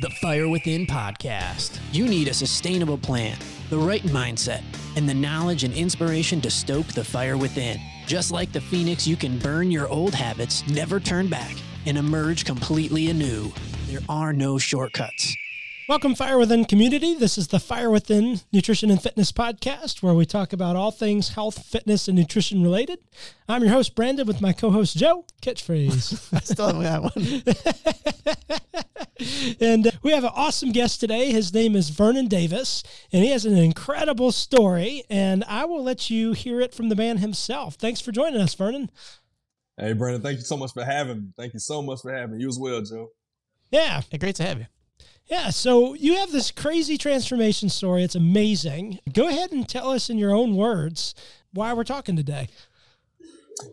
The Fire Within podcast. You need a sustainable plan, the right mindset, and the knowledge and inspiration to stoke the fire within. Just like the phoenix, you can burn your old habits, never turn back, and emerge completely anew. There are no shortcuts. Welcome, Fire Within community. This is the Fire Within Nutrition and Fitness podcast, where we talk about all things health, fitness, and nutrition related. I'm your host, Brandon, with my co host, Joe. Catchphrase. I still haven't got one. and uh, we have an awesome guest today. His name is Vernon Davis, and he has an incredible story. And I will let you hear it from the man himself. Thanks for joining us, Vernon. Hey, Brandon, thank you so much for having me. Thank you so much for having me. You as well, Joe. Yeah. Hey, great to have you. Yeah, so you have this crazy transformation story. It's amazing. Go ahead and tell us in your own words why we're talking today.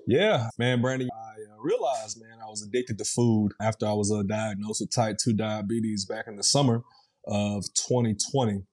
Yeah, man, Brandon, I realized, man, I was addicted to food after I was uh, diagnosed with type 2 diabetes back in the summer of 2020.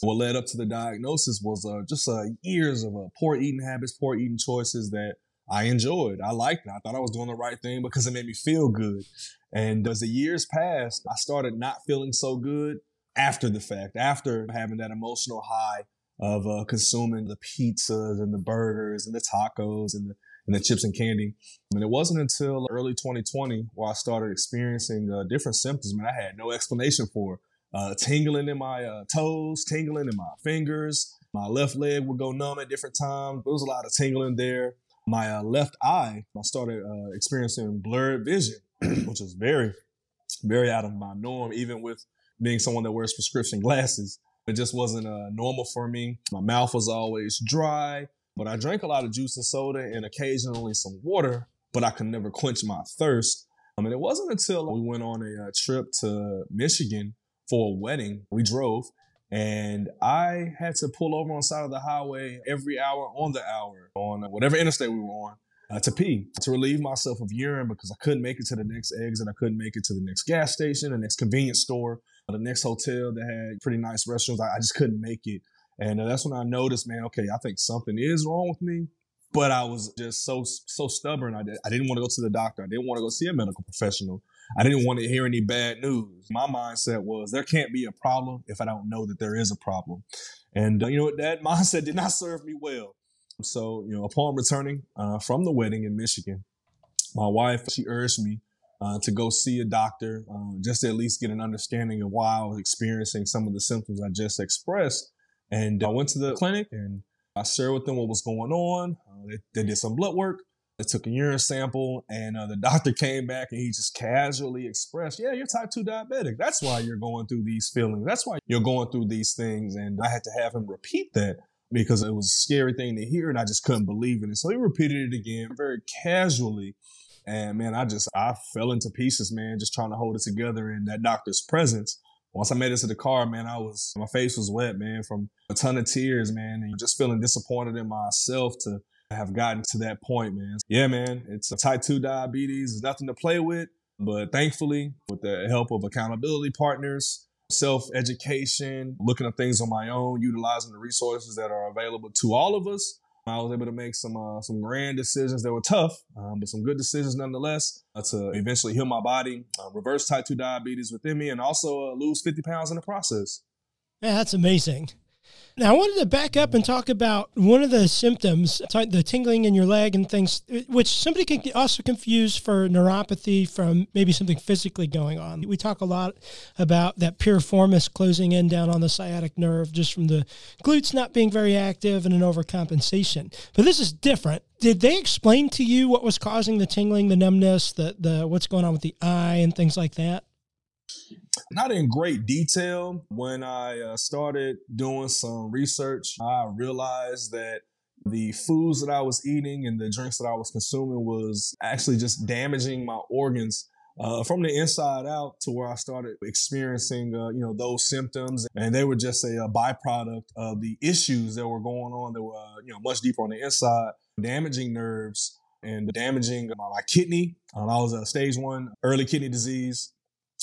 What led up to the diagnosis was uh, just uh, years of uh, poor eating habits, poor eating choices that I enjoyed. I liked it. I thought I was doing the right thing because it made me feel good. And as the years passed, I started not feeling so good after the fact, after having that emotional high of uh, consuming the pizzas and the burgers and the tacos and the, and the chips and candy. And it wasn't until early 2020 where I started experiencing uh, different symptoms. I mean, I had no explanation for uh, tingling in my uh, toes, tingling in my fingers. My left leg would go numb at different times. There was a lot of tingling there my uh, left eye, I started uh, experiencing blurred vision, which is very, very out of my norm, even with being someone that wears prescription glasses. It just wasn't uh, normal for me. My mouth was always dry, but I drank a lot of juice and soda and occasionally some water, but I could never quench my thirst. I mean, it wasn't until we went on a uh, trip to Michigan for a wedding, we drove, and I had to pull over on side of the highway every hour on the hour on whatever interstate we were on uh, to pee, to relieve myself of urine because I couldn't make it to the next exit. I couldn't make it to the next gas station, the next convenience store, the next hotel that had pretty nice restrooms. I, I just couldn't make it. And that's when I noticed, man, okay, I think something is wrong with me. But I was just so so stubborn. I, did, I didn't want to go to the doctor. I didn't want to go see a medical professional. I didn't want to hear any bad news. My mindset was there can't be a problem if I don't know that there is a problem. And uh, you know what? That mindset did not serve me well. So, you know, upon returning uh, from the wedding in Michigan, my wife, she urged me uh, to go see a doctor uh, just to at least get an understanding of why I was experiencing some of the symptoms I just expressed. And I went to the clinic and I shared with them what was going on. Uh, they, they did some blood work. They took a urine sample, and uh, the doctor came back and he just casually expressed, "Yeah, you're type two diabetic. That's why you're going through these feelings. That's why you're going through these things." And I had to have him repeat that because it was a scary thing to hear, and I just couldn't believe it. And so he repeated it again, very casually. And man, I just I fell into pieces, man, just trying to hold it together in that doctor's presence. Once I made it to the car, man, I was my face was wet, man, from a ton of tears, man, and just feeling disappointed in myself to have gotten to that point, man. Yeah, man, it's type 2 diabetes. It's nothing to play with. But thankfully, with the help of accountability partners, self education, looking at things on my own, utilizing the resources that are available to all of us, I was able to make some uh, some grand decisions that were tough, um, but some good decisions nonetheless uh, to eventually heal my body, uh, reverse type 2 diabetes within me, and also uh, lose 50 pounds in the process. Yeah, that's amazing. Now, I wanted to back up and talk about one of the symptoms, the tingling in your leg and things, which somebody can also confuse for neuropathy from maybe something physically going on. We talk a lot about that piriformis closing in down on the sciatic nerve just from the glutes not being very active and an overcompensation. But this is different. Did they explain to you what was causing the tingling, the numbness, the, the what's going on with the eye and things like that? Not in great detail. When I uh, started doing some research, I realized that the foods that I was eating and the drinks that I was consuming was actually just damaging my organs uh, from the inside out to where I started experiencing, uh, you know, those symptoms, and they were just a, a, byproduct of the issues that were going on that were, uh, you know, much deeper on the inside, damaging nerves and damaging my, my kidney. Um, I was a stage one early kidney disease,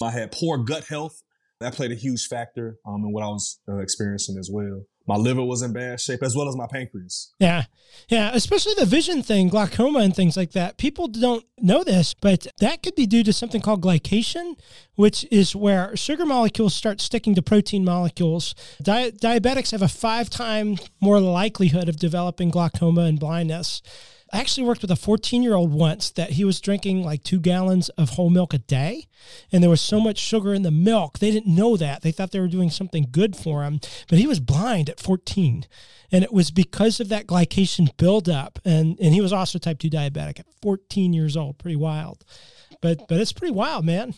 I had poor gut health. That played a huge factor um, in what I was uh, experiencing as well. My liver was in bad shape, as well as my pancreas. Yeah. Yeah. Especially the vision thing, glaucoma and things like that. People don't know this, but that could be due to something called glycation, which is where sugar molecules start sticking to protein molecules. Di- diabetics have a five time more likelihood of developing glaucoma and blindness. I actually worked with a 14 year old once that he was drinking like two gallons of whole milk a day. And there was so much sugar in the milk. They didn't know that. They thought they were doing something good for him. But he was blind at 14. And it was because of that glycation buildup. And, and he was also type 2 diabetic at 14 years old. Pretty wild. But, but it's pretty wild, man.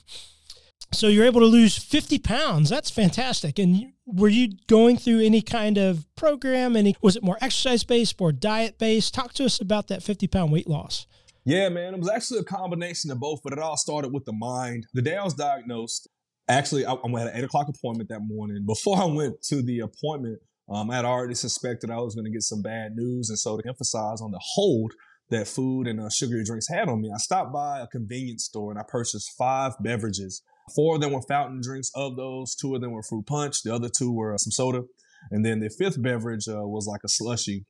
So you're able to lose 50 pounds. That's fantastic. And were you going through any kind of program? Any was it more exercise based, more diet based? Talk to us about that 50 pound weight loss. Yeah, man, it was actually a combination of both, but it all started with the mind. The day I was diagnosed, actually, I, I had an eight o'clock appointment that morning. Before I went to the appointment, um, I had already suspected I was going to get some bad news, and so to emphasize on the hold that food and uh, sugary drinks had on me, I stopped by a convenience store and I purchased five beverages Four of them were fountain drinks. Of those, two of them were fruit punch. The other two were uh, some soda. And then the fifth beverage uh, was like a slushy.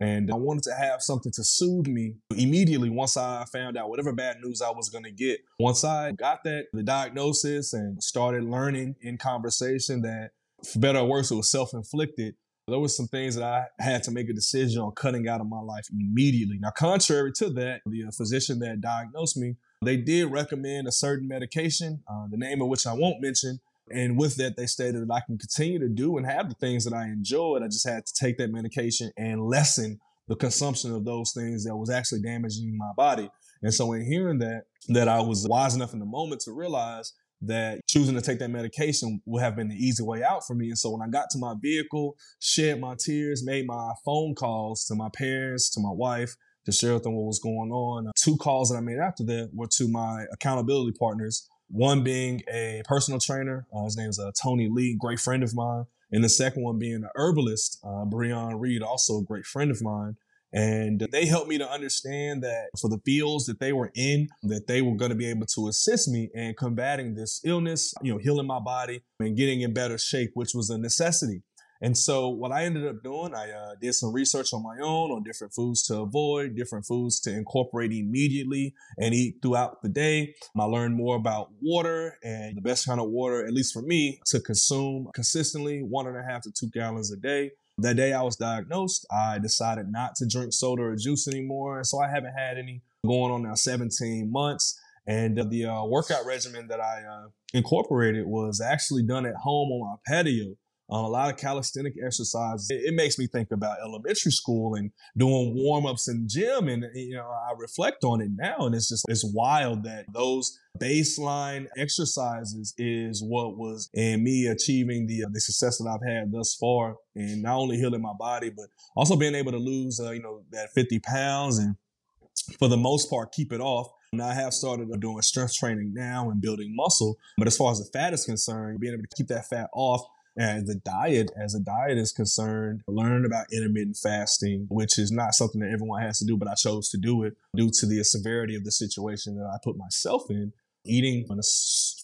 And I wanted to have something to soothe me immediately once I found out whatever bad news I was going to get. Once I got that, the diagnosis, and started learning in conversation that, for better or worse, it was self inflicted. There were some things that I had to make a decision on cutting out of my life immediately. Now, contrary to that, the uh, physician that diagnosed me they did recommend a certain medication, uh, the name of which I won't mention. And with that, they stated that I can continue to do and have the things that I enjoyed. I just had to take that medication and lessen the consumption of those things that was actually damaging my body. And so in hearing that, that I was wise enough in the moment to realize that choosing to take that medication would have been the easy way out for me. And so when I got to my vehicle, shed my tears, made my phone calls to my parents, to my wife, to share with them what was going on. Two calls that I made after that were to my accountability partners. One being a personal trainer. Uh, his name is uh, Tony Lee, great friend of mine. And the second one being an herbalist, uh, Breon Reed, also a great friend of mine. And they helped me to understand that for the fields that they were in, that they were going to be able to assist me in combating this illness, you know, healing my body and getting in better shape, which was a necessity. And so what I ended up doing, I uh, did some research on my own on different foods to avoid, different foods to incorporate immediately and eat throughout the day. I learned more about water and the best kind of water, at least for me, to consume consistently, one and a half to two gallons a day. That day I was diagnosed, I decided not to drink soda or juice anymore. And so I haven't had any going on now 17 months. And the uh, workout regimen that I uh, incorporated was actually done at home on my patio. Um, a lot of calisthenic exercises. It, it, makes me think about elementary school and doing warm ups in gym. And, you know, I reflect on it now and it's just, it's wild that those baseline exercises is what was in me achieving the, uh, the success that I've had thus far and not only healing my body, but also being able to lose, uh, you know, that 50 pounds and for the most part, keep it off. And I have started doing strength training now and building muscle, but as far as the fat is concerned, being able to keep that fat off and the diet, as a diet is concerned, learned about intermittent fasting, which is not something that everyone has to do, but I chose to do it due to the severity of the situation that I put myself in. Eating on a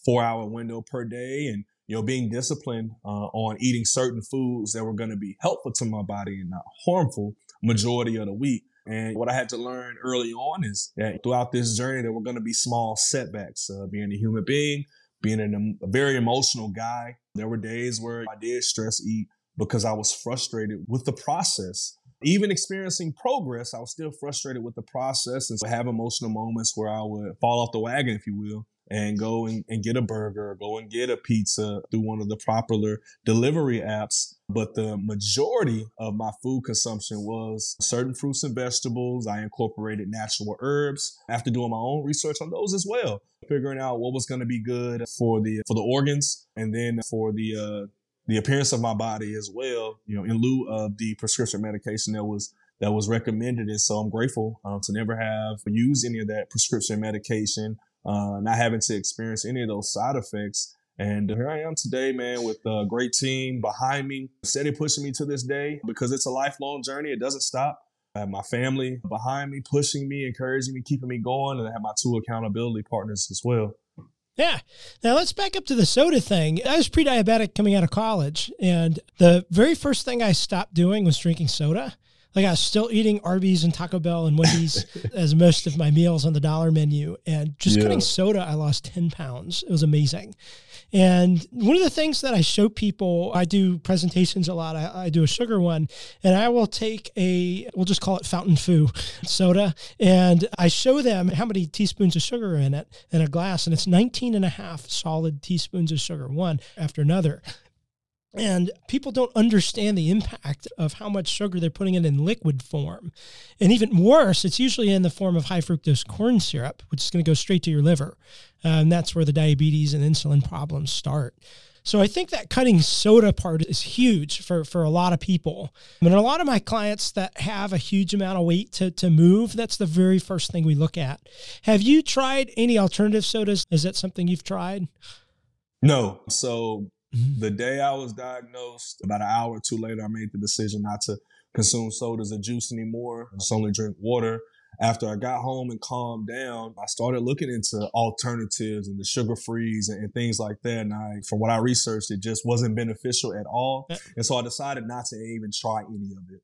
four hour window per day and you know, being disciplined uh, on eating certain foods that were going to be helpful to my body and not harmful majority of the week. And what I had to learn early on is that throughout this journey, there were going to be small setbacks. Uh, being a human being, being an, a very emotional guy, there were days where I did stress eat because I was frustrated with the process. Even experiencing progress, I was still frustrated with the process and so have emotional moments where I would fall off the wagon, if you will, and go and, and get a burger or go and get a pizza through one of the popular delivery apps. But the majority of my food consumption was certain fruits and vegetables. I incorporated natural herbs after doing my own research on those as well, figuring out what was going to be good for the for the organs and then for the uh, the appearance of my body as well. You know, in lieu of the prescription medication that was that was recommended. And so I'm grateful um, to never have used any of that prescription medication uh, not having to experience any of those side effects. And here I am today, man, with a great team behind me, steady pushing me to this day because it's a lifelong journey. It doesn't stop. I have my family behind me, pushing me, encouraging me, keeping me going. And I have my two accountability partners as well. Yeah. Now let's back up to the soda thing. I was pre diabetic coming out of college, and the very first thing I stopped doing was drinking soda. Like I was still eating Arby's and Taco Bell and Wendy's as most of my meals on the dollar menu. And just Yeah. cutting soda, I lost 10 pounds. It was amazing. And one of the things that I show people, I do presentations a lot. I, I do a sugar one, and I will take a, we'll just call it Fountain Fu soda, and I show them how many teaspoons of sugar are in it in a glass, and it's 19 and a half solid teaspoons of sugar, one after another. And people don't understand the impact of how much sugar they're putting in in liquid form. And even worse, it's usually in the form of high fructose corn syrup, which is going to go straight to your liver. Uh, and that's where the diabetes and insulin problems start. So I think that cutting soda part is huge for, for a lot of people. I mean, a lot of my clients that have a huge amount of weight to, to move, that's the very first thing we look at. Have you tried any alternative sodas? Is that something you've tried? No. So Mhm. the day I was diagnosed, about an hour or two later, I made the decision not to consume sodas or juice anymore. Just only drink water. After I got home and calmed down, I started looking into alternatives and the sugar frees and, and things like that. And I, from what I researched, it just wasn't beneficial at all. Yeah. And so I decided not to even try any of it.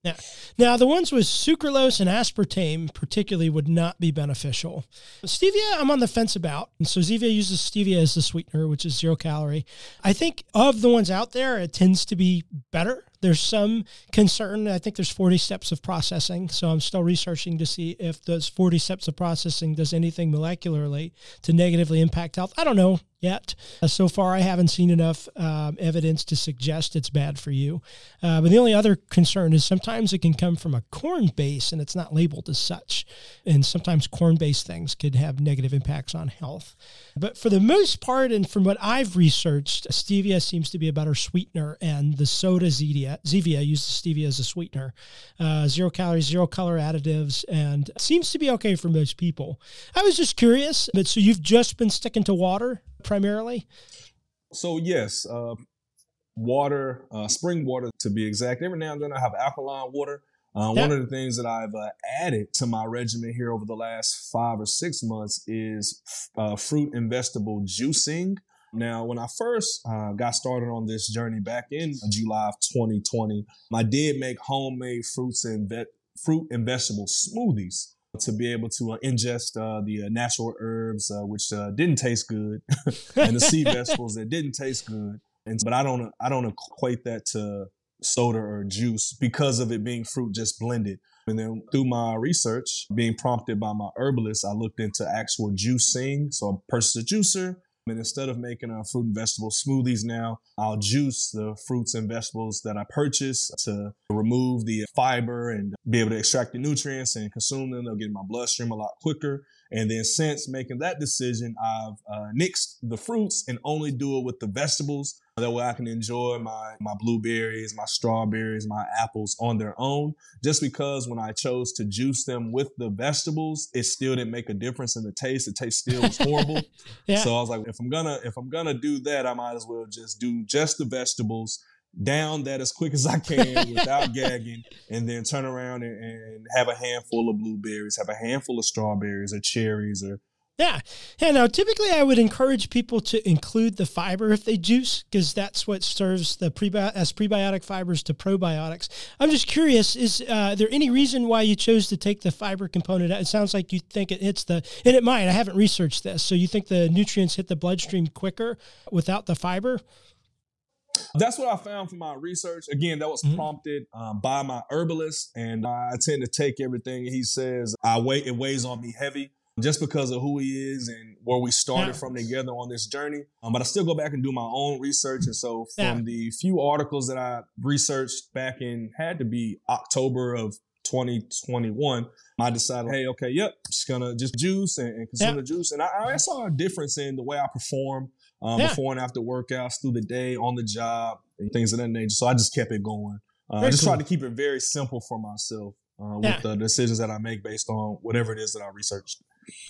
Now, the ones with sucralose and aspartame, particularly, would not be beneficial. Stevia, I'm on the fence about. And so, Zevia uses stevia as the sweetener, which is zero calorie. I think of the ones out there, it tends to be better. There's some concern. I think there's 40 steps of processing. So, I'm still researching to see if those 40 steps of processing does anything molecularly to negatively impact health. I don't know yet. Uh, so far, I haven't seen enough um, evidence to suggest it's bad for you. Uh, but the only other concern is sometimes it can come from a corn base and it's not labeled as such. And sometimes corn based things could have negative impacts on health. But for the most part, and from what I've researched, stevia seems to be a better sweetener, and the soda Zevia, Zevia uses stevia as a sweetener. Uh, zero calories, zero color additives, and seems to be okay for most people. I was just curious, but so you've just been sticking to water primarily? So yes, uh, water, uh, spring water to be exact. Every now and then I have alkaline water. Uh, Yeah. One of the things that I've uh, added to my regimen here over the last five or six months is uh, fruit and vegetable juicing. Now, when I first uh, got started on this journey back in July of 2020, I did make homemade fruits and ve- fruit and vegetable smoothies to be able to uh, ingest uh, the uh, natural herbs, uh, which uh, didn't taste good, and the sea vegetables that didn't taste good. And but I don't I don't equate that to soda or juice because of it being fruit just blended. And then through my research, being prompted by my herbalist, I looked into actual juicing. So I purchased a juicer. And instead of making a fruit and vegetable smoothies now, I'll juice the fruits and vegetables that I purchase to remove the fiber and be able to extract the nutrients and consume them. They'll get in my bloodstream a lot quicker. And then since making that decision, I've uh, nixed the fruits and only do it with the vegetables. That way I can enjoy my, my blueberries, my strawberries, my apples on their own. Just because when I chose to juice them with the vegetables, it still didn't make a difference in the taste. The taste still was horrible. Yeah. So I was like, if I'm gonna if I'm gonna do that, I might as well just do just the vegetables, down that as quick as I can without gagging, and then turn around and, and have a handful of blueberries, have a handful of strawberries or cherries or Yeah. Yeah. Now, typically, I would encourage people to include the fiber if they juice, because that's what serves the prebi- as prebiotic fibers to probiotics. I'm just curious: is uh, there any reason why you chose to take the fiber component out? It sounds like you think it hits the, and it might. I haven't researched this, so you think the nutrients hit the bloodstream quicker without the fiber? That's what I found from my research. Again, that was Mhm. prompted um, by my herbalist, and I tend to take everything he says. I weigh it weighs on me heavy just because of who he is and where we started Yeah. from together on this journey. Um, but I still go back and do my own research, and so from Yeah. the few articles that I researched back in had to be October of 2021. I decided, hey, okay, yep, just gonna just juice and, and consume Yeah. the juice, and I, I saw a difference in the way I perform um, before and after workouts through the day, on the job, and things of that nature. So I just kept it going. Uh, I just cool. tried to keep it very simple for myself uh, with the decisions that I make based on whatever it is that I researched.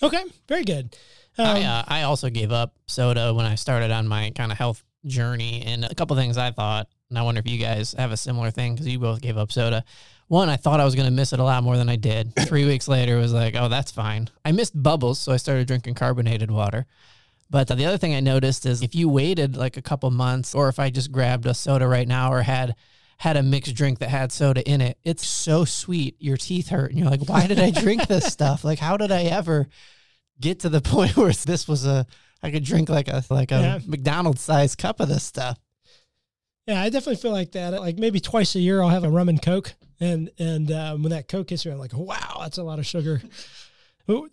Okay, very good. Um, I, uh, I also gave up soda when I started on my kind of health journey. And a couple things I thought, and I wonder if you guys have a similar thing because you both gave up soda. One, I thought I was going to miss it a lot more than I did. Three weeks later, it was like, oh, that's fine. I missed bubbles, so I started drinking carbonated water. But the other thing I noticed is if you waited like a couple months, or if I just grabbed a soda right now or had had a mixed drink that had soda in it, it's so sweet. Your teeth hurt, and you're like, "Why did I drink this stuff? Like, how did I ever get to the point where this was a I could drink like a like a yeah. McDonald's sized cup of this stuff?" Yeah, I definitely feel like that. Like maybe twice a year, I'll have a rum and coke, and and um, when that coke hits me, I'm like, "Wow, that's a lot of sugar."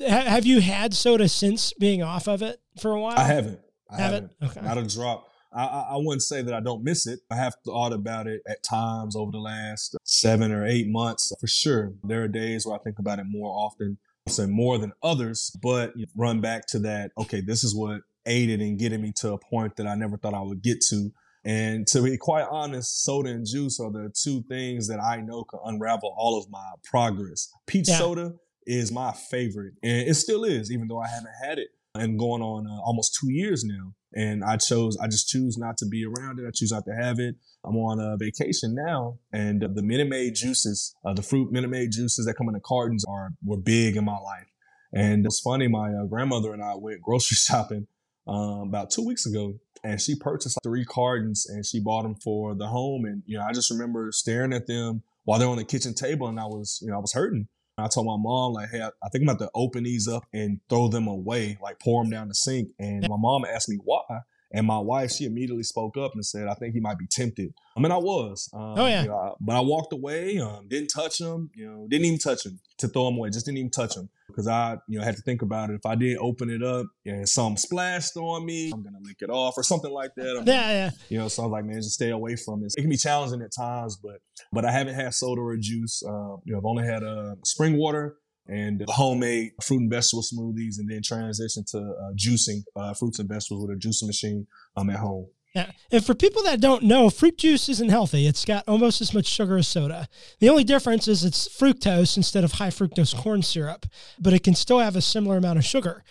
Have you had soda since being off of it for a while? I haven't. I haven't. haven't. Okay. Not a drop. I, I, wouldn't say that I don't miss it. I have thought about it at times over the last seven or eight months for sure. There are days where I think about it more often, say more than others, but run back to that. Okay, this is what aided in getting me to a point that I never thought I would get to. And to be quite honest, soda and juice are the two things that I know can unravel all of my progress. Peach yeah. soda is my favorite, and it still is, even though I haven't had it and going on uh, almost two years now. And I chose, I just choose not to be around it. I choose not to have it. I'm on a vacation now, and the Minute Maid juices, uh, the fruit Minute Maid juices that come in the cartons are were big in my life. And it's funny, my uh, grandmother and I went grocery shopping um, about two weeks ago, and she purchased like, three cartons, and she bought them for the home. And you know, I just remember staring at them while they're on the kitchen table, and I was, you know, I was hurting. I told my mom, like, hey, I think I'm about to open these up and throw them away, like pour them down the sink. And my mom asked me why. And my wife, she immediately spoke up and said, I think he might be tempted. I mean, I was. Um, oh, yeah. You know, but I walked away, um, didn't touch him, you know, didn't even touch him to throw him away, just didn't even touch him. Because I, you know, had to think about it. If I did open it up and some splashed on me, I'm going to lick it off or something like that. I'm, yeah, yeah. You know, so I was like, man, just stay away from it. It can be challenging at times, but but I haven't had soda or juice. Uh, you know, I've only had uh, spring water and homemade fruit and vegetable smoothies, and then transition to uh, juicing uh, fruits and vegetables with a juicing machine um, at home. Yeah. And for people that don't know, fruit juice isn't healthy. It's got almost as much sugar as soda. The only difference is it's fructose instead of high fructose corn syrup, but it can still have a similar amount of sugar.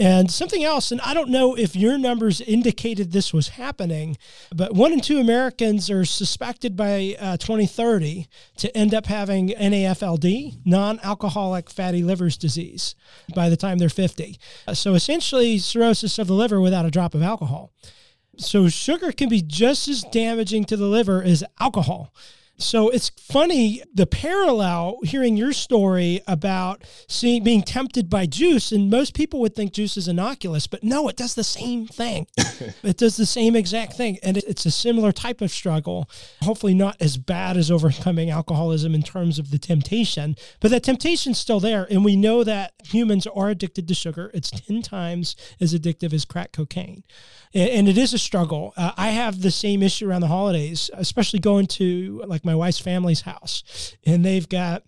And something else, and I don't know if your numbers indicated this was happening, but one in two Americans are suspected by uh, 2030 to end up having NAFLD, non alcoholic fatty liver's disease, by the time they're 50. So essentially, cirrhosis of the liver without a drop of alcohol. So sugar can be just as damaging to the liver as alcohol. So it's funny the parallel hearing your story about seeing being tempted by juice, and most people would think juice is innocuous, but no, it does the same thing. it does the same exact thing, and it's a similar type of struggle. Hopefully, not as bad as overcoming alcoholism in terms of the temptation, but that temptation's still there, and we know that humans are addicted to sugar. It's ten times as addictive as crack cocaine, and it is a struggle. Uh, I have the same issue around the holidays, especially going to like my wife's family's house, and they've got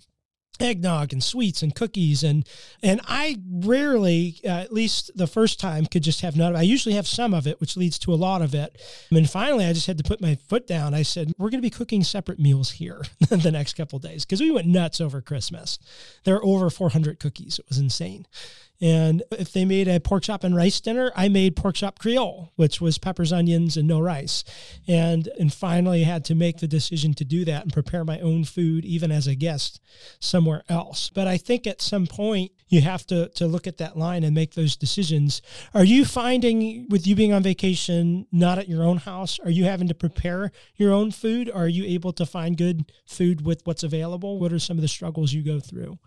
eggnog and sweets and cookies and and I rarely uh, at least the first time could just have none of it. I usually have some of it which leads to a lot of it. And finally I just had to put my foot down. I said we're going to be cooking separate meals here the next couple days because we went nuts over Christmas. There are over 400 cookies. It was insane. And if they made a pork chop and rice dinner, I made pork chop Creole, which was peppers, onions, and no rice. And and finally had to make the decision to do that and prepare my own food, even as a guest somewhere else. But I think at some point you have to to look at that line and make those decisions. Are you finding with you being on vacation, not at your own house, are you having to prepare your own food? Are you able to find good food with what's available? What are some of the struggles you go through?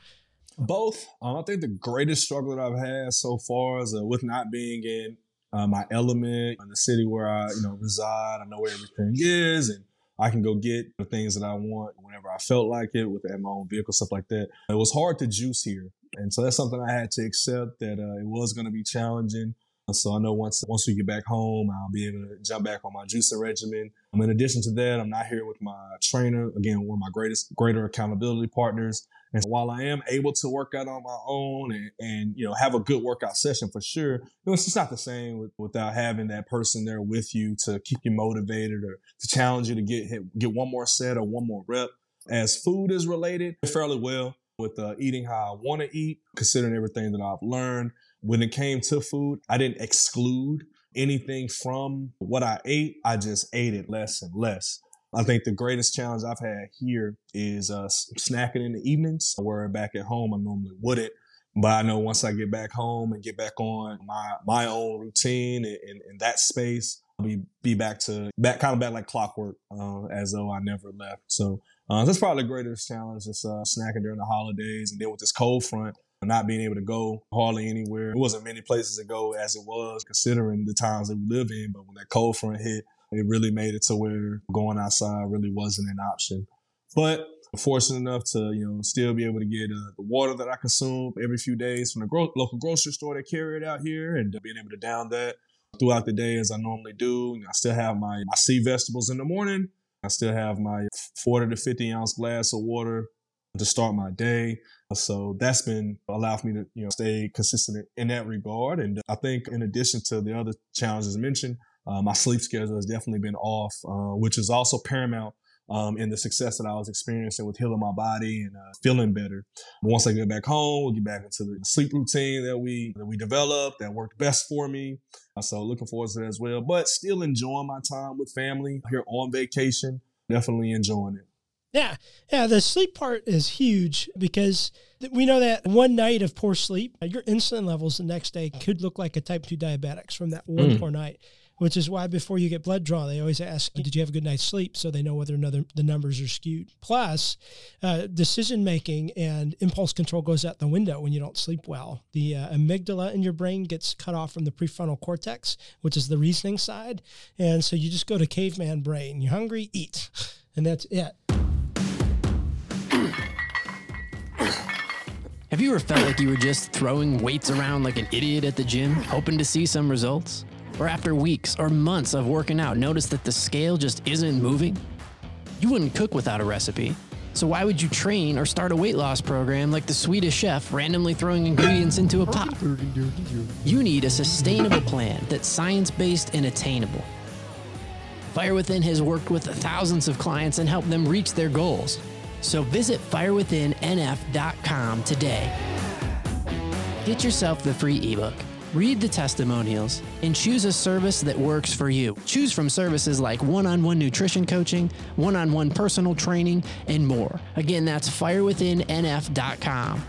Both. Um, I think the greatest struggle that I've had so far is uh, with not being in uh, my element in the city where I, you know, reside. I know where everything is, and I can go get the things that I want whenever I felt like it with my own vehicle, stuff like that. It was hard to juice here, and so that's something I had to accept that uh, it was going to be challenging. So I know once once we get back home, I'll be able to jump back on my juicing regimen. Um, in addition to that, I'm not here with my trainer. Again, one of my greatest greater accountability partners. And while I am able to work out on my own and, and you know have a good workout session for sure, you know, it's just not the same with, without having that person there with you to keep you motivated or to challenge you to get hit, get one more set or one more rep. As food is related, fairly well with uh, eating how I want to eat, considering everything that I've learned. When it came to food, I didn't exclude anything from what I ate. I just ate it less and less. I think the greatest challenge I've had here is uh, snacking in the evenings, where back at home I normally wouldn't. But I know once I get back home and get back on my my own routine in, in that space, I'll be be back to back kind of back like clockwork, uh, as though I never left. So uh, that's probably the greatest challenge, is uh, snacking during the holidays, and then with this cold front, not being able to go hardly anywhere. It wasn't many places to go as it was, considering the times that we live in. But when that cold front hit, it really made it to where going outside really wasn't an option. But fortunate enough to you know still be able to get uh, the water that I consume every few days from the gro- local grocery store that carry it out here, and being able to down that throughout the day as I normally do. I still have my my sea vegetables in the morning. I still have my 40 to 50 ounce glass of water to start my day. So that's been allowed me to you know stay consistent in that regard. And I think in addition to the other challenges mentioned, uh, my sleep schedule has definitely been off, uh, which is also paramount um, in the success that I was experiencing with healing my body and uh, feeling better. Once I get back home, we'll get back into the sleep routine that we that we developed that worked best for me. Uh, so looking forward to that as well. But still enjoying my time with family here on vacation. Definitely enjoying it. Yeah. Yeah. The sleep part is huge because we know that one night of poor sleep, your insulin levels the next day could look like a type 2 diabetics from that one mm. poor night which is why before you get blood drawn, they always ask, "Did you have a good night's sleep?" So they know whether or not the numbers are skewed. Plus, uh, decision making and impulse control goes out the window when you don't sleep well. The uh, amygdala in your brain gets cut off from the prefrontal cortex, which is the reasoning side, and so you just go to caveman brain. You're hungry, eat, and that's it. Have you ever felt like you were just throwing weights around like an idiot at the gym, hoping to see some results? or after weeks or months of working out, notice that the scale just isn't moving? You wouldn't cook without a recipe. So why would you train or start a weight loss program like the Swedish chef randomly throwing ingredients into a pot? You need a sustainable plan that's science-based and attainable. Fire Within has worked with thousands of clients and helped them reach their goals. So visit firewithinnf.com today. Get yourself the free ebook Read the testimonials and choose a service that works for you. Choose from services like one on one nutrition coaching, one on one personal training, and more. Again, that's firewithinnf.com.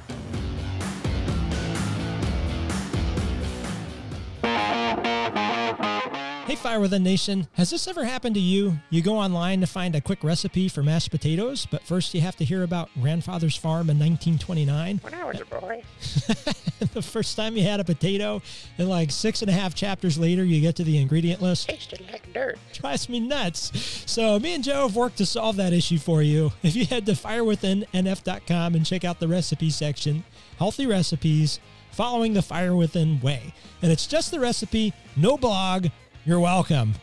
Fire Within Nation. Has this ever happened to you? You go online to find a quick recipe for mashed potatoes, but first you have to hear about grandfather's farm in 1929. When I was a boy. the first time you had a potato, and like six and a half chapters later, you get to the ingredient list. Tasted like dirt. Drives me nuts. So me and Joe have worked to solve that issue for you. If you head to firewithinnf.com and check out the recipe section, healthy recipes, following the Fire Within way. And it's just the recipe, no blog, you're welcome.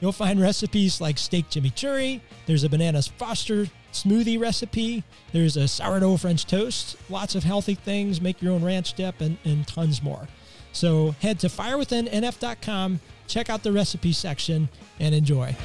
You'll find recipes like steak chimichurri. There's a bananas foster smoothie recipe. There's a sourdough French toast. Lots of healthy things. Make your own ranch dip and, and tons more. So head to firewithinnf.com, check out the recipe section, and enjoy.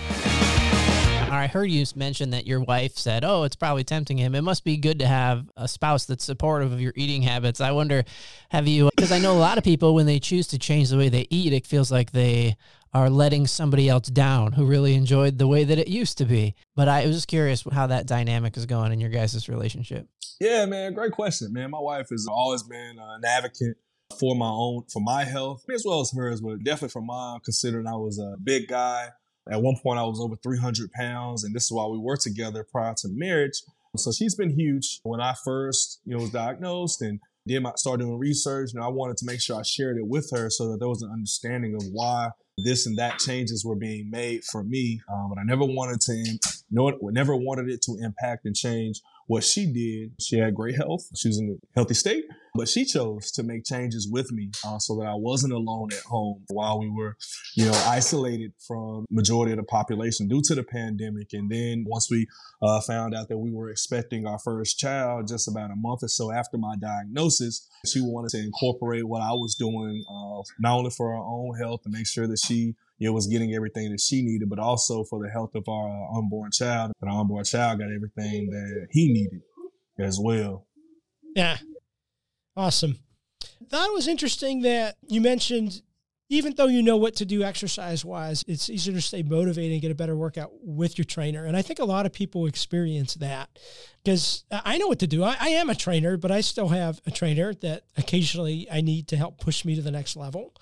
I heard you mention that your wife said, "Oh, it's probably tempting him. It must be good to have a spouse that's supportive of your eating habits." I wonder, have you? Because I know a lot of people when they choose to change the way they eat, it feels like they are letting somebody else down who really enjoyed the way that it used to be. But I was just curious how that dynamic is going in your guys' relationship. Yeah, man, great question, man. My wife has always been an advocate for my own, for my health, as well as hers, but definitely for mine, considering I was a big guy at one point, I was over 300 pounds, and this is why we were together prior to marriage. So she's been huge. When I first, you know, was diagnosed and did my started doing research, and I wanted to make sure I shared it with her so that there was an understanding of why this and that changes were being made for me. Um, but I never wanted to, never wanted it to impact and change what she did. She had great health. She was in a healthy state. But she chose to make changes with me uh, so that I wasn't alone at home while we were, you know, isolated from majority of the population due to the pandemic. And then once we uh, found out that we were expecting our first child just about a month or so after my diagnosis, she wanted to incorporate what I was doing, uh, not only for our own health to make sure that she you was getting everything that she needed, but also for the health of our uh, unborn child. And our unborn child got everything that he needed as well. Yeah, Awesome. Thought it was interesting that you mentioned even though you know what to do exercise wise, it's easier to stay motivated and get a better workout with your trainer. And I think a lot of people experience that because I know what to do. I, I, am a trainer, but I still have a trainer that occasionally I need to help push me to the next level.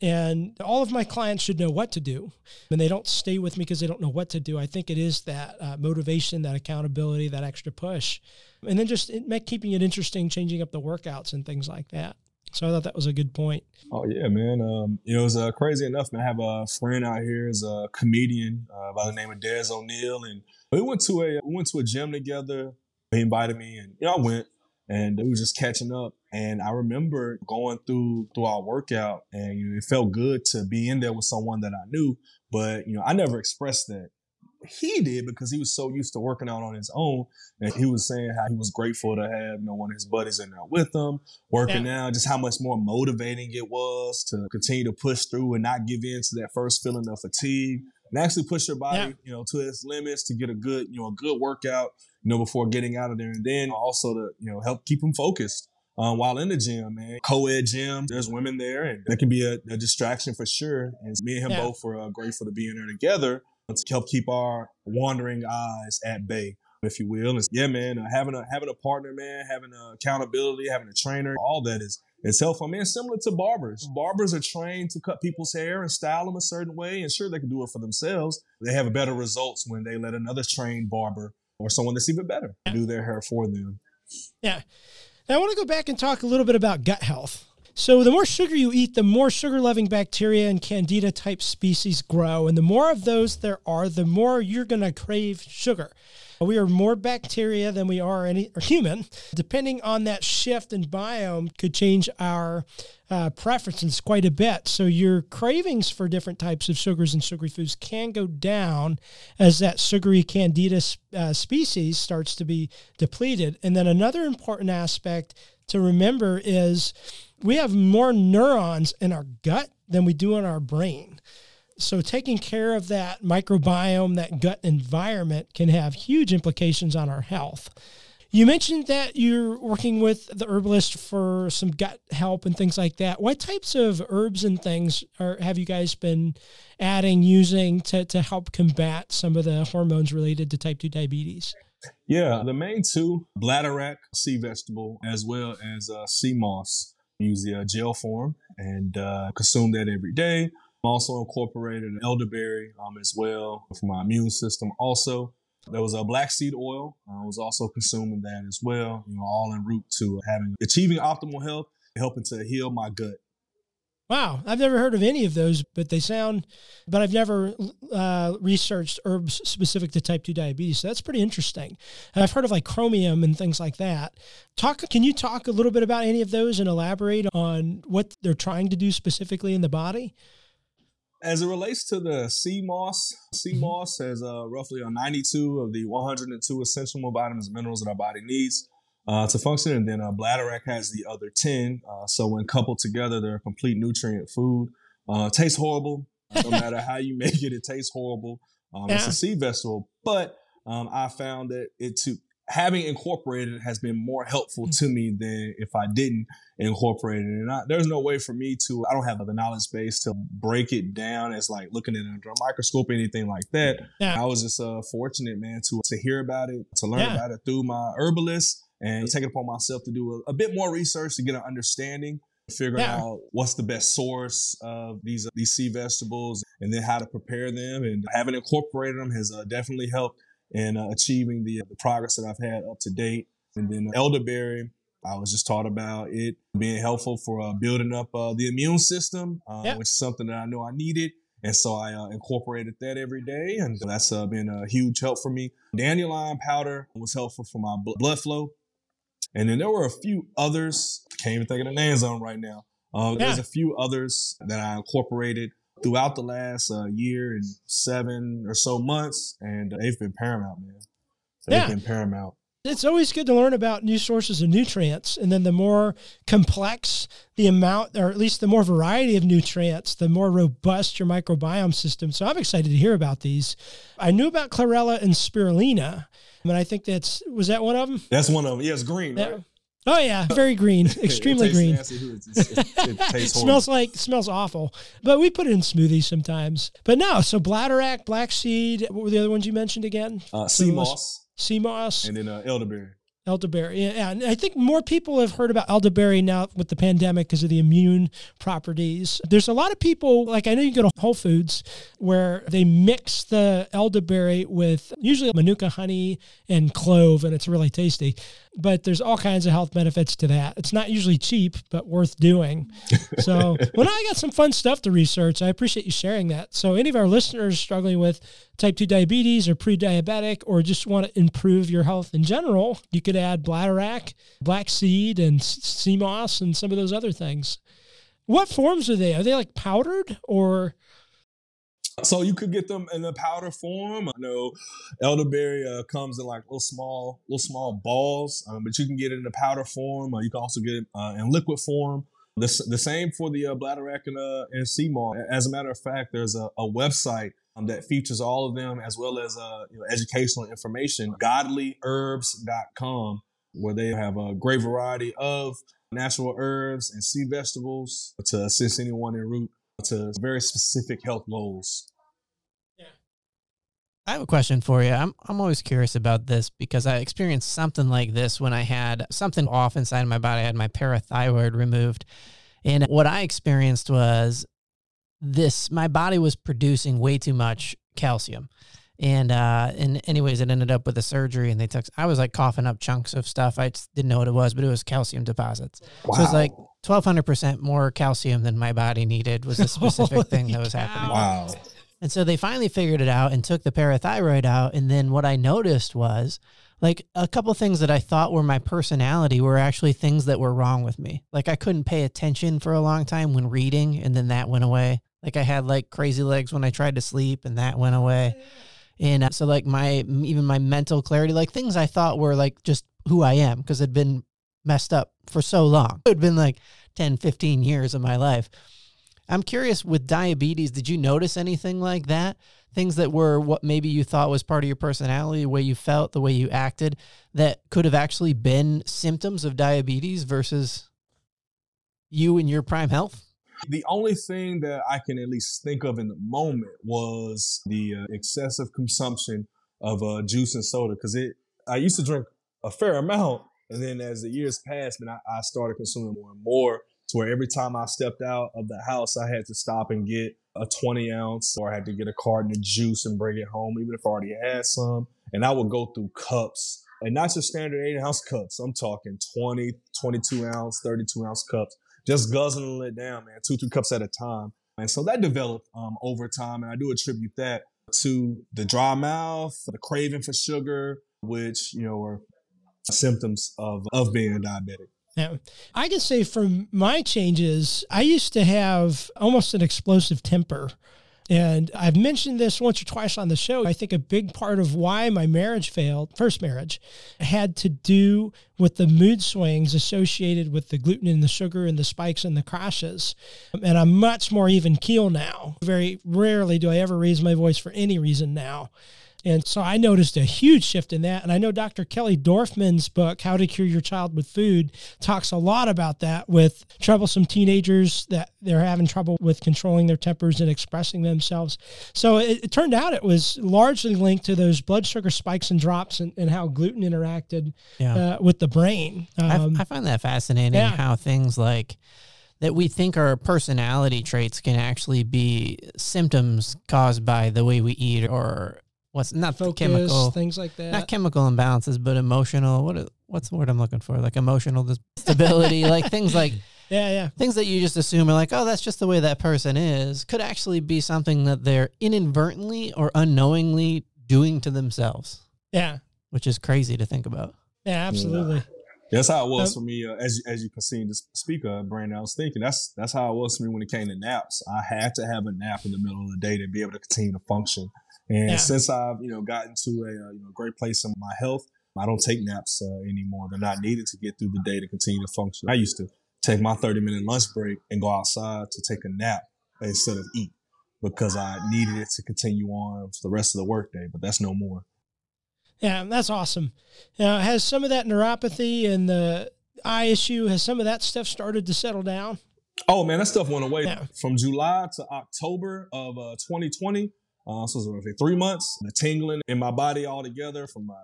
And all of my clients should know what to do. And they don't stay with me because they don't know what to do. I think it is that uh, motivation, that accountability, that extra push. And then just it, keeping it interesting, changing up the workouts and things like that. So I thought that was a good point. Oh yeah, man. Um, you know, it was uh, crazy enough. Man, I have a friend out here, is a comedian uh, by the name of Des O'Neill, and we went to a we went to a gym together. He invited me, and you know, I went, and we were just catching up. And I remember going through through our workout, and you know, it felt good to be in there with someone that I knew. But you know, I never expressed that he did because he was so used to working out on his own. And he was saying how he was grateful to have, you know, one of his buddies in there with him, working yeah. out, just how much more motivating it was to continue to push through and not give in to that first feeling of fatigue and actually push your body, yeah. you know, to its limits to get a good, you know, a good workout, you know, before getting out of there. And then also to, you know, help keep him focused. Um, while in the gym, man, co-ed gym, there's women there and that can be a, a distraction for sure. And me and him yeah. both were uh, grateful to be in there together to help keep our wandering eyes at bay, if you will. And yeah, man, uh, having a having a partner, man, having a accountability, having a trainer, all that is is helpful. I mean, similar to barbers. Barbers are trained to cut people's hair and style them a certain way, and sure, they can do it for themselves. They have better results when they let another trained barber or someone that's even better do their hair for them. Yeah. Now I want to go back and talk a little bit about gut health. So, the more sugar you eat, the more sugar loving bacteria and candida type species grow. And the more of those there are, the more you're going to crave sugar. We are more bacteria than we are any or human. Depending on that shift in biome, could change our uh, preferences quite a bit. So your cravings for different types of sugars and sugary foods can go down as that sugary candida uh, species starts to be depleted. And then another important aspect to remember is we have more neurons in our gut than we do in our brain. So, taking care of that microbiome, that gut environment, can have huge implications on our health. You mentioned that you're working with the herbalist for some gut help and things like that. What types of herbs and things are, have you guys been adding, using to, to help combat some of the hormones related to type 2 diabetes? Yeah, the main two, bladderwrack, sea vegetable, as well as uh, sea moss use the uh, gel form and uh, consume that every day. Also incorporated elderberry um, as well for my immune system. Also, there was a black seed oil. I was also consuming that as well. You know, all en route to having achieving optimal health, helping to heal my gut Wow, I've never heard of any of those, but they sound. But I've never uh, researched herbs specific to type two diabetes. So that's pretty interesting. I've heard of like chromium and things like that. Talk. Can you talk a little bit about any of those and elaborate on what they're trying to do specifically in the body? As it relates to the sea moss, sea mm-hmm. moss has uh, roughly a 92 of the 102 essential vitamins and minerals that our body needs uh, to function. And then uh, Bladderwrack has the other 10. Uh, so when coupled together, they're a complete nutrient food. Uh, tastes horrible. no matter how you make it, it tastes horrible. Um, yeah. It's a sea vessel, but um, I found that it to having incorporated has been more helpful mm. to me than if I didn't incorporate it. And I, there's no way for me to, I don't have the knowledge base to break it down as like looking at it under a microscope or anything like that. Yeah. I was just uh, fortunate, man, to, to hear about it, to learn yeah. about it through my herbalist and take it upon myself to do a, a bit more research to get an understanding figure yeah. out what's the best source of these these sea vegetables and then how to prepare them and having incorporated them has uh, definitely helped in uh, achieving the, the progress that I've had up to date and then elderberry I was just taught about it being helpful for uh, building up uh, the immune system uh, yeah. which is something that I know I needed and so I uh, incorporated that every day and that's been a huge help for me dandelion powder was helpful for my blood flow and then there were a few others. Can't even think of the names on right now. Uh, yeah. There's a few others that I incorporated throughout the last uh, year and seven or so months, and they've been paramount, man. They've yeah. been paramount. It's always good to learn about new sources of nutrients. And then the more complex the amount, or at least the more variety of nutrients, the more robust your microbiome system. So I'm excited to hear about these. I knew about chlorella and spirulina, and I think that's, was that one of them? That's one of them. Yeah, it's green, right? Oh yeah, very green, extremely green. nasty, it, it, it, it tastes smells like smells awful. But we put it in smoothies sometimes. But no, so bladderwrack, black seed. What were the other ones you mentioned again? uh, sea moss Sea moss, and then uh, elderberry. Elderberry. Yeah, and I think more people have heard about elderberry now with the pandemic because of the immune properties. There's a lot of people, like I know you go to Whole Foods where they mix the elderberry with usually manuka honey and clove, and it's really tasty. But there's all kinds of health benefits to that. It's not usually cheap, but worth doing. So, well, now I got some fun stuff to research. I appreciate you sharing that. So, any of our listeners struggling with type 2 diabetes or pre diabetic or just want to improve your health in general, you could add bladderwrack, black seed, and sea moss, and some of those other things. What forms are they? Are they like powdered or? So you could get them in a powder form. I know elderberry uh, comes in like little small, little small balls, um, but you can get it in a powder form. Or you can also get it uh, in liquid form. The, the same for the uh, bladderwrack and, uh, and sea moss. As a matter of fact, there's a, a website that features all of them as well as uh, you know, educational information, godlyherbs.com, where they have a great variety of natural herbs and sea vegetables to assist anyone en route to very specific health goals. I have a question for you. I'm I'm always curious about this because I experienced something like this when I had something off inside of my body. I had my parathyroid removed. And what I experienced was this my body was producing way too much calcium. And uh and anyways it ended up with a surgery and they took I was like coughing up chunks of stuff. I just didn't know what it was, but it was calcium deposits. So it's like twelve hundred percent more calcium than my body needed was the specific thing that was happening. wow. And so they finally figured it out and took the parathyroid out. And then what I noticed was like a couple things that I thought were my personality were actually things that were wrong with me. Like I couldn't pay attention for a long time when reading, and then that went away. Like I had like crazy legs when I tried to sleep, and that went away. And uh, so like my even my mental clarity, like things I thought were like just who I am because it'd been messed up for so long. It had been like 10, 15 years of my life. I'm curious with diabetes, did you notice anything like that? Things that were what maybe you thought was part of your personality, the way you felt, the way you acted, that could have actually been symptoms of diabetes versus you in your prime health? The only thing that I can at least think of in the moment was the uh, excessive consumption of uh, juice and soda because it. I used to drink a fair amount, and then as the years passed, man, I, I started consuming more and more. To where every time I stepped out of the house, I had to stop and get a 20 ounce, or I had to get a carton of juice and bring it home, even if I already had some. And I would go through cups, and not just standard eight ounce cups. I'm talking 20, 22 ounce, 32 ounce cups just guzzling it down, man, two, three cups at a time. And so that developed um, over time. And I do attribute that to the dry mouth, the craving for sugar, which, you know, are symptoms of, of being diabetic. Yeah. I can say from my changes, I used to have almost an explosive temper. And I've mentioned this once or twice on the show. I think a big part of why my marriage failed, first marriage, had to do with the mood swings associated with the gluten and the sugar and the spikes and the crashes. And I'm much more even keel now. Very rarely do I ever raise my voice for any reason now. And so I noticed a huge shift in that. And I know Dr. Kelly Dorfman's book, How to Cure Your Child with Food, talks a lot about that with troublesome teenagers that they're having trouble with controlling their tempers and expressing themselves. So it, it turned out it was largely linked to those blood sugar spikes and drops and, and how gluten interacted Yeah. uh, with the brain. Um, I, I find that fascinating yeah. how things like that we think are personality traits can actually be symptoms caused by the way we eat or what's not focus, chemical things like that. not chemical imbalances but emotional what is- what's the word i'm looking for like emotional stability like things like yeah, yeah. things that you just assume are like oh that's just the way that person is could actually be something that they're inadvertently or unknowingly doing to themselves Yeah. which is crazy to think about Yeah, absolutely. That's how it was Um, for me. Uh, as as you continue to speak, uh, Brandon, I was thinking that's that's how it was for me when it came to naps. I had to have a nap in the middle of the day to be able to continue to function. And Yeah. since I've you know gotten to a uh, you know great place in my health, I don't take naps uh, anymore. They're not needed to get through the day to continue to function. I used to take my thirty minute lunch break and go outside to take a nap instead of eat because I needed it to continue on for the rest of the workday. But that's no more. Yeah, that's awesome. Now, has some of that neuropathy and the eye issue? Has some of that stuff started to settle down? Oh man, that stuff went away Yeah. from July to October of uh, 2020. Uh, so it was roughly three months. The tingling in my body altogether, from my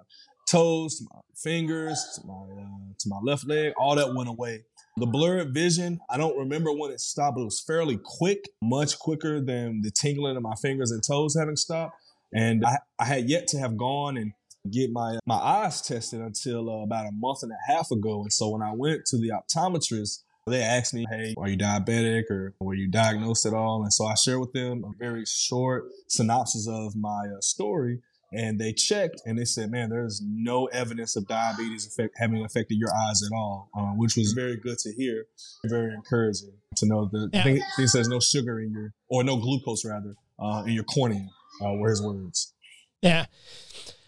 toes to my fingers to my uh, to my left leg, all that went away. The blurred vision, I don't remember when it stopped, but it was fairly quick, much quicker than the tingling in my fingers and toes having stopped. And I, I had yet to have gone and get my my eyes tested until uh, about a month and a half ago. And so when I went to the optometrist, they asked me, "Hey, are you diabetic or were you diagnosed at all?" And so I shared with them a very short synopsis of my uh, story, and they checked and they said, "Man, there's no evidence of diabetes affect, having affected your eyes at all," uh, which was very good to hear, very encouraging to know that I Yeah. think he says no sugar in your or no glucose rather uh, in your cornea. Uh, were his words. Yeah.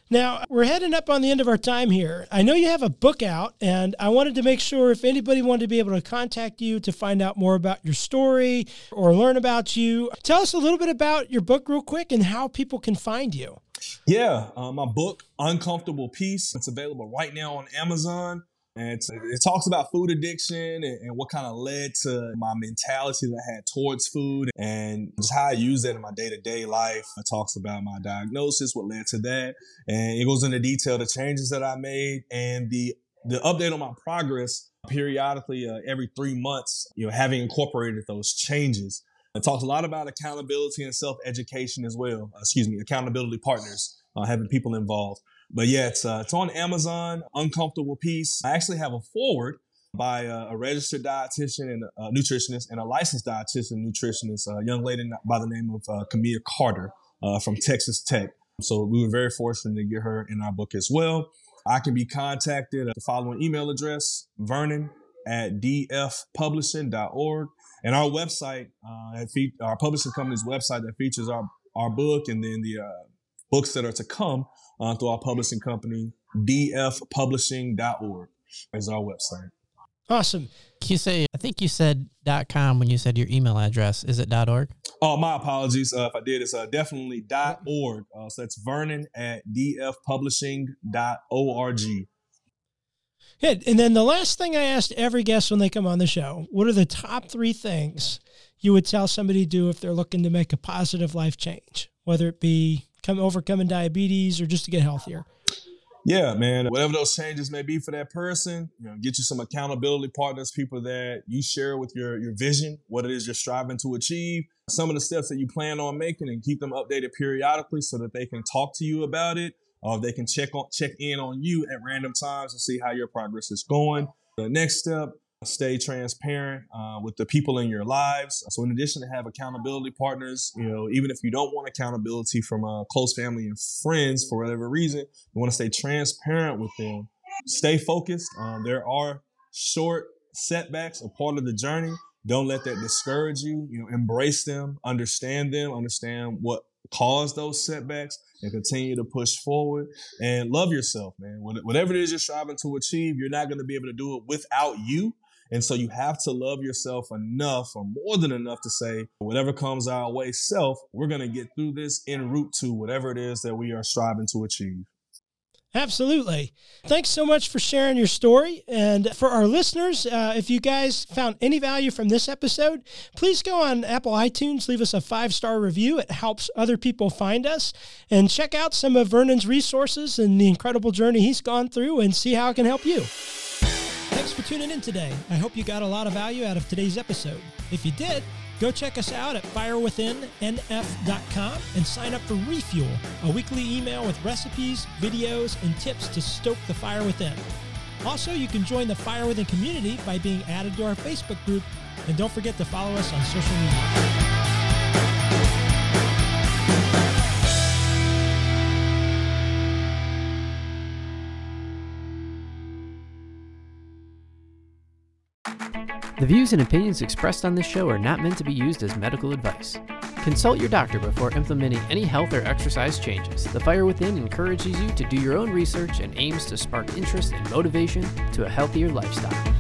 Now, we're heading up on the end of our time here. I know you have a book out, and I wanted to make sure if anybody wanted to be able to contact you to find out more about your story or learn about you, tell us a little bit about your book, real quick, and how people can find you. Yeah, uh, my book, Uncomfortable Peace, it's available right now on Amazon. And it talks about food addiction and, and what kind of led to my mentality that I had towards food and just how I use that in my day to day life. It talks about my diagnosis, what led to that. And it goes into detail the changes that I made and the, the update on my progress periodically uh, every three months, you know, having incorporated those changes. It talks a lot about accountability and self education as well. Uh, excuse me, accountability partners, uh, having people involved. But yeah, it's uh, it's on Amazon. Uncomfortable Peace. I actually have a foreword by a, a registered dietitian and a nutritionist and a licensed dietitian nutritionist, a young lady by the name of uh, Camilla Carter uh, from Texas Tech. So we were very fortunate to get her in our book as well. I can be contacted at the following email address: Vernon at dfpublishing.org. And our website, uh, our publishing company's website that features our, our book and then the uh, books that are to come uh, through our publishing company, dfpublishing.org is our website. Awesome. Can you say, I think you said .com when you said your email address. Is it .org? Oh, my apologies uh, if I did. It's uh, definitely .org. Uh, so that's Vernon at dfpublishing.org. Good. And then the last thing I asked every guest when they come on the show what are the top three things you would tell somebody to do if they're looking to make a positive life change, whether it be come overcoming diabetes or just to get healthier? Yeah, man. Whatever those changes may be for that person, you know, get you some accountability partners, people that you share with your your vision, what it is you're striving to achieve, some of the steps that you plan on making, and keep them updated periodically so that they can talk to you about it, or they can check on check in on you at random times to see how your progress is going. The next step. Stay transparent uh, with the people in your lives. So, in addition to have accountability partners, you know, even if you don't want accountability from a close family and friends for whatever reason, you want to stay transparent with them. Stay focused. Um, there are short setbacks, a part of the journey. Don't let that discourage you. You know, embrace them, understand them, understand what caused those setbacks, and continue to push forward. And love yourself, man. Whatever it is you're striving to achieve, you're not going to be able to do it without you. And so you have to love yourself enough or more than enough to say, whatever comes our way, self, we're going to get through this en route to whatever it is that we are striving to achieve. Absolutely. Thanks so much for sharing your story. And for our listeners, uh, if you guys found any value from this episode, please go on Apple iTunes, leave us a five star review. It helps other people find us. And check out some of Vernon's resources and the incredible journey he's gone through and see how it can help you. Thanks for tuning in today. I hope you got a lot of value out of today's episode. If you did, go check us out at firewithinnf.com and sign up for Refuel, a weekly email with recipes, videos, and tips to stoke the fire within. Also, you can join the Fire Within community by being added to our Facebook group. And don't forget to follow us on social media. The views and opinions expressed on this show are not meant to be used as medical advice. Consult your doctor before implementing any health or exercise changes. The Fire Within encourages you to do your own research and aims to spark interest and motivation to a healthier lifestyle.